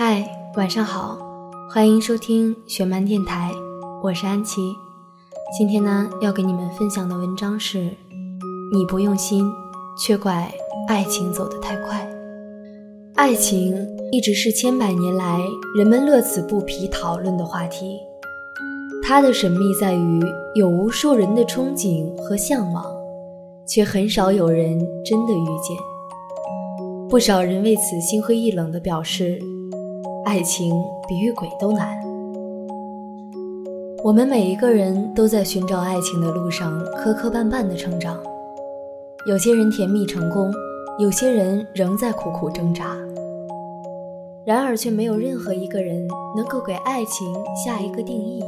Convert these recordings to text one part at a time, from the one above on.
嗨，晚上好，欢迎收听雪漫电台，我是安琪。今天呢，要给你们分享的文章是：你不用心，却怪爱情走得太快。爱情一直是千百年来人们乐此不疲讨论的话题。它的神秘在于，有无数人的憧憬和向往，却很少有人真的遇见。不少人为此心灰意冷地表示。爱情比遇鬼都难。我们每一个人都在寻找爱情的路上磕磕绊绊的成长，有些人甜蜜成功，有些人仍在苦苦挣扎。然而，却没有任何一个人能够给爱情下一个定义，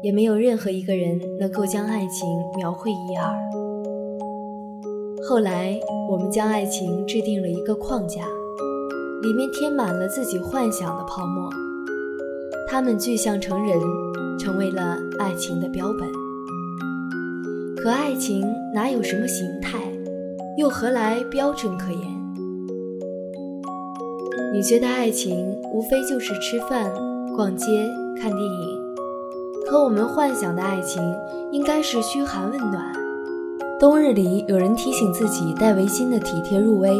也没有任何一个人能够将爱情描绘一二。后来，我们将爱情制定了一个框架。里面填满了自己幻想的泡沫，他们具象成人，成为了爱情的标本。可爱情哪有什么形态，又何来标准可言？你觉得爱情无非就是吃饭、逛街、看电影，可我们幻想的爱情应该是嘘寒问暖。冬日里有人提醒自己戴围巾的体贴入微。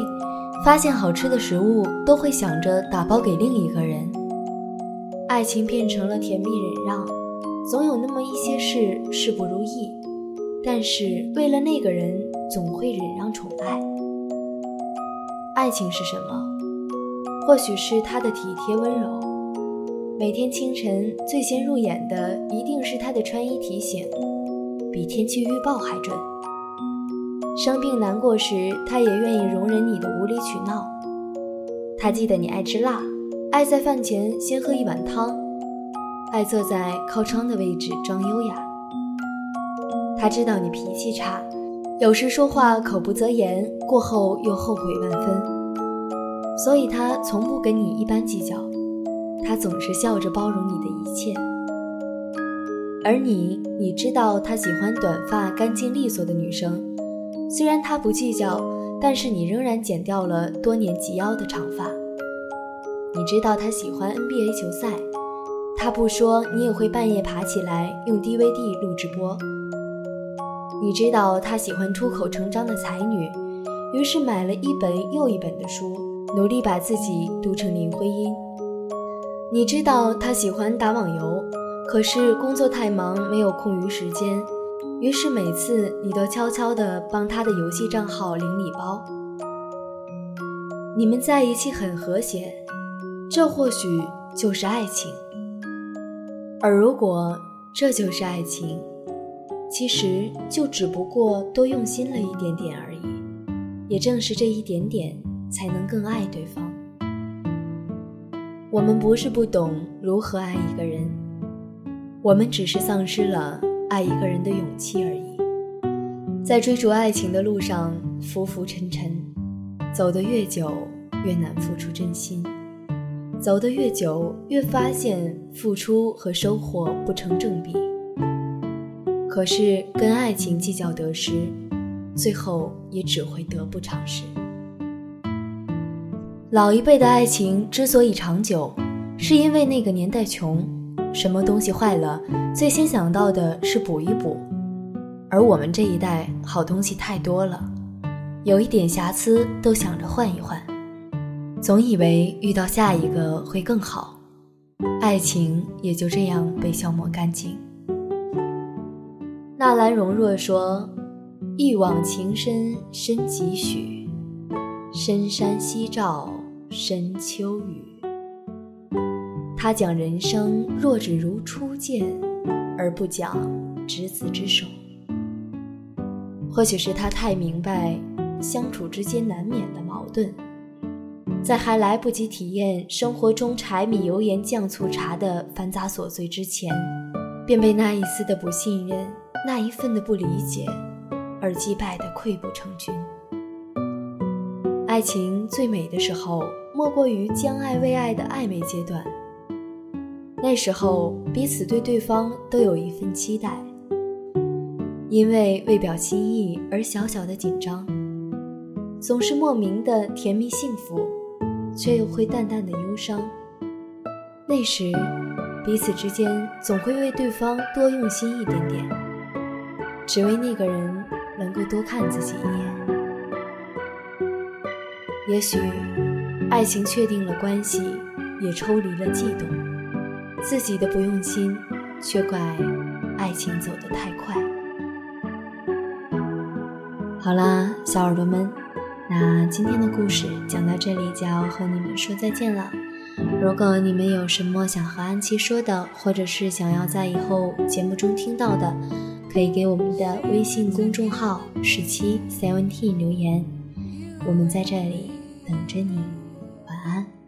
发现好吃的食物都会想着打包给另一个人，爱情变成了甜蜜忍让，总有那么一些事事不如意，但是为了那个人总会忍让宠爱。爱情是什么？或许是他的体贴温柔，每天清晨最先入眼的一定是他的穿衣提醒，比天气预报还准。生病难过时，他也愿意容忍你的无理取闹。他记得你爱吃辣，爱在饭前先喝一碗汤，爱坐在靠窗的位置装优雅。他知道你脾气差，有时说话口不择言，过后又后悔万分，所以他从不跟你一般计较。他总是笑着包容你的一切。而你，你知道他喜欢短发、干净利索的女生。虽然他不计较，但是你仍然剪掉了多年及腰的长发。你知道他喜欢 NBA 球赛，他不说，你也会半夜爬起来用 DVD 录直播。你知道他喜欢出口成章的才女，于是买了一本又一本的书，努力把自己读成林徽因。你知道他喜欢打网游，可是工作太忙，没有空余时间。于是每次你都悄悄地帮他的游戏账号领礼包。你们在一起很和谐，这或许就是爱情。而如果这就是爱情，其实就只不过多用心了一点点而已。也正是这一点点，才能更爱对方。我们不是不懂如何爱一个人，我们只是丧失了。爱一个人的勇气而已，在追逐爱情的路上浮浮沉沉，走得越久越难付出真心，走得越久越发现付出和收获不成正比。可是跟爱情计较得失，最后也只会得不偿失。老一辈的爱情之所以长久，是因为那个年代穷。什么东西坏了，最先想到的是补一补，而我们这一代好东西太多了，有一点瑕疵都想着换一换，总以为遇到下一个会更好，爱情也就这样被消磨干净。纳兰容若说：“一往情深深几许，深山夕照深秋雨。”他讲人生若只如初见，而不讲执子之手。或许是他太明白相处之间难免的矛盾，在还来不及体验生活中柴米油盐酱醋茶的繁杂琐碎之前，便被那一丝的不信任、那一份的不理解而击败的溃不成军。爱情最美的时候，莫过于将爱为爱的暧昧阶段。那时候，彼此对对方都有一份期待，因为为表心意而小小的紧张，总是莫名的甜蜜幸福，却又会淡淡的忧伤，那时，彼此之间总会为对方多用心一点点，只为那个人能够多看自己一眼。也许，爱情确定了关系，也抽离了悸动，自己的不用心，却怪爱情走得太快。好啦，小耳朵们，那今天的故事讲到这里就要和你们说再见了。如果你们有什么想和安琪说的，或者是想要在以后节目中听到的，可以给我们的微信公众号十七 seventeen 留言，我们在这里等着你。晚安。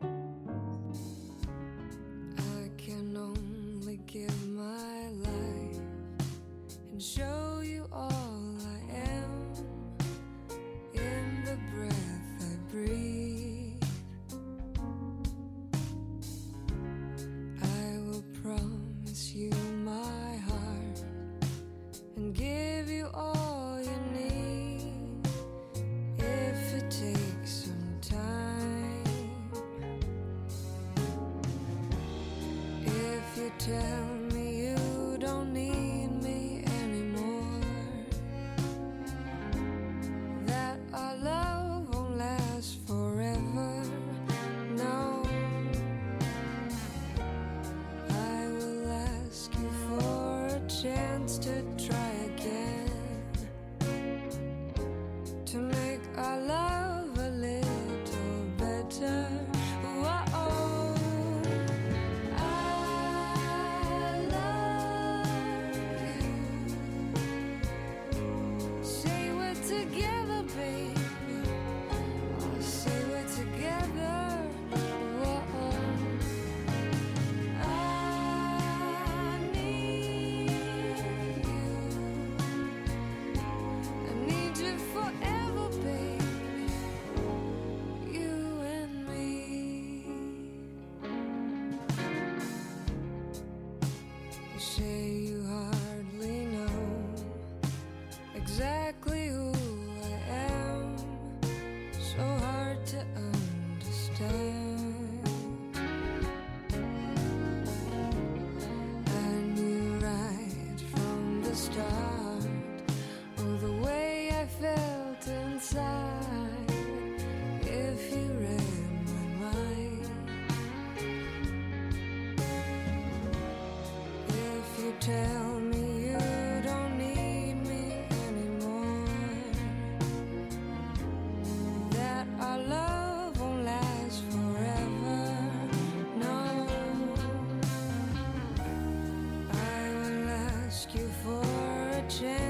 exactly a chance.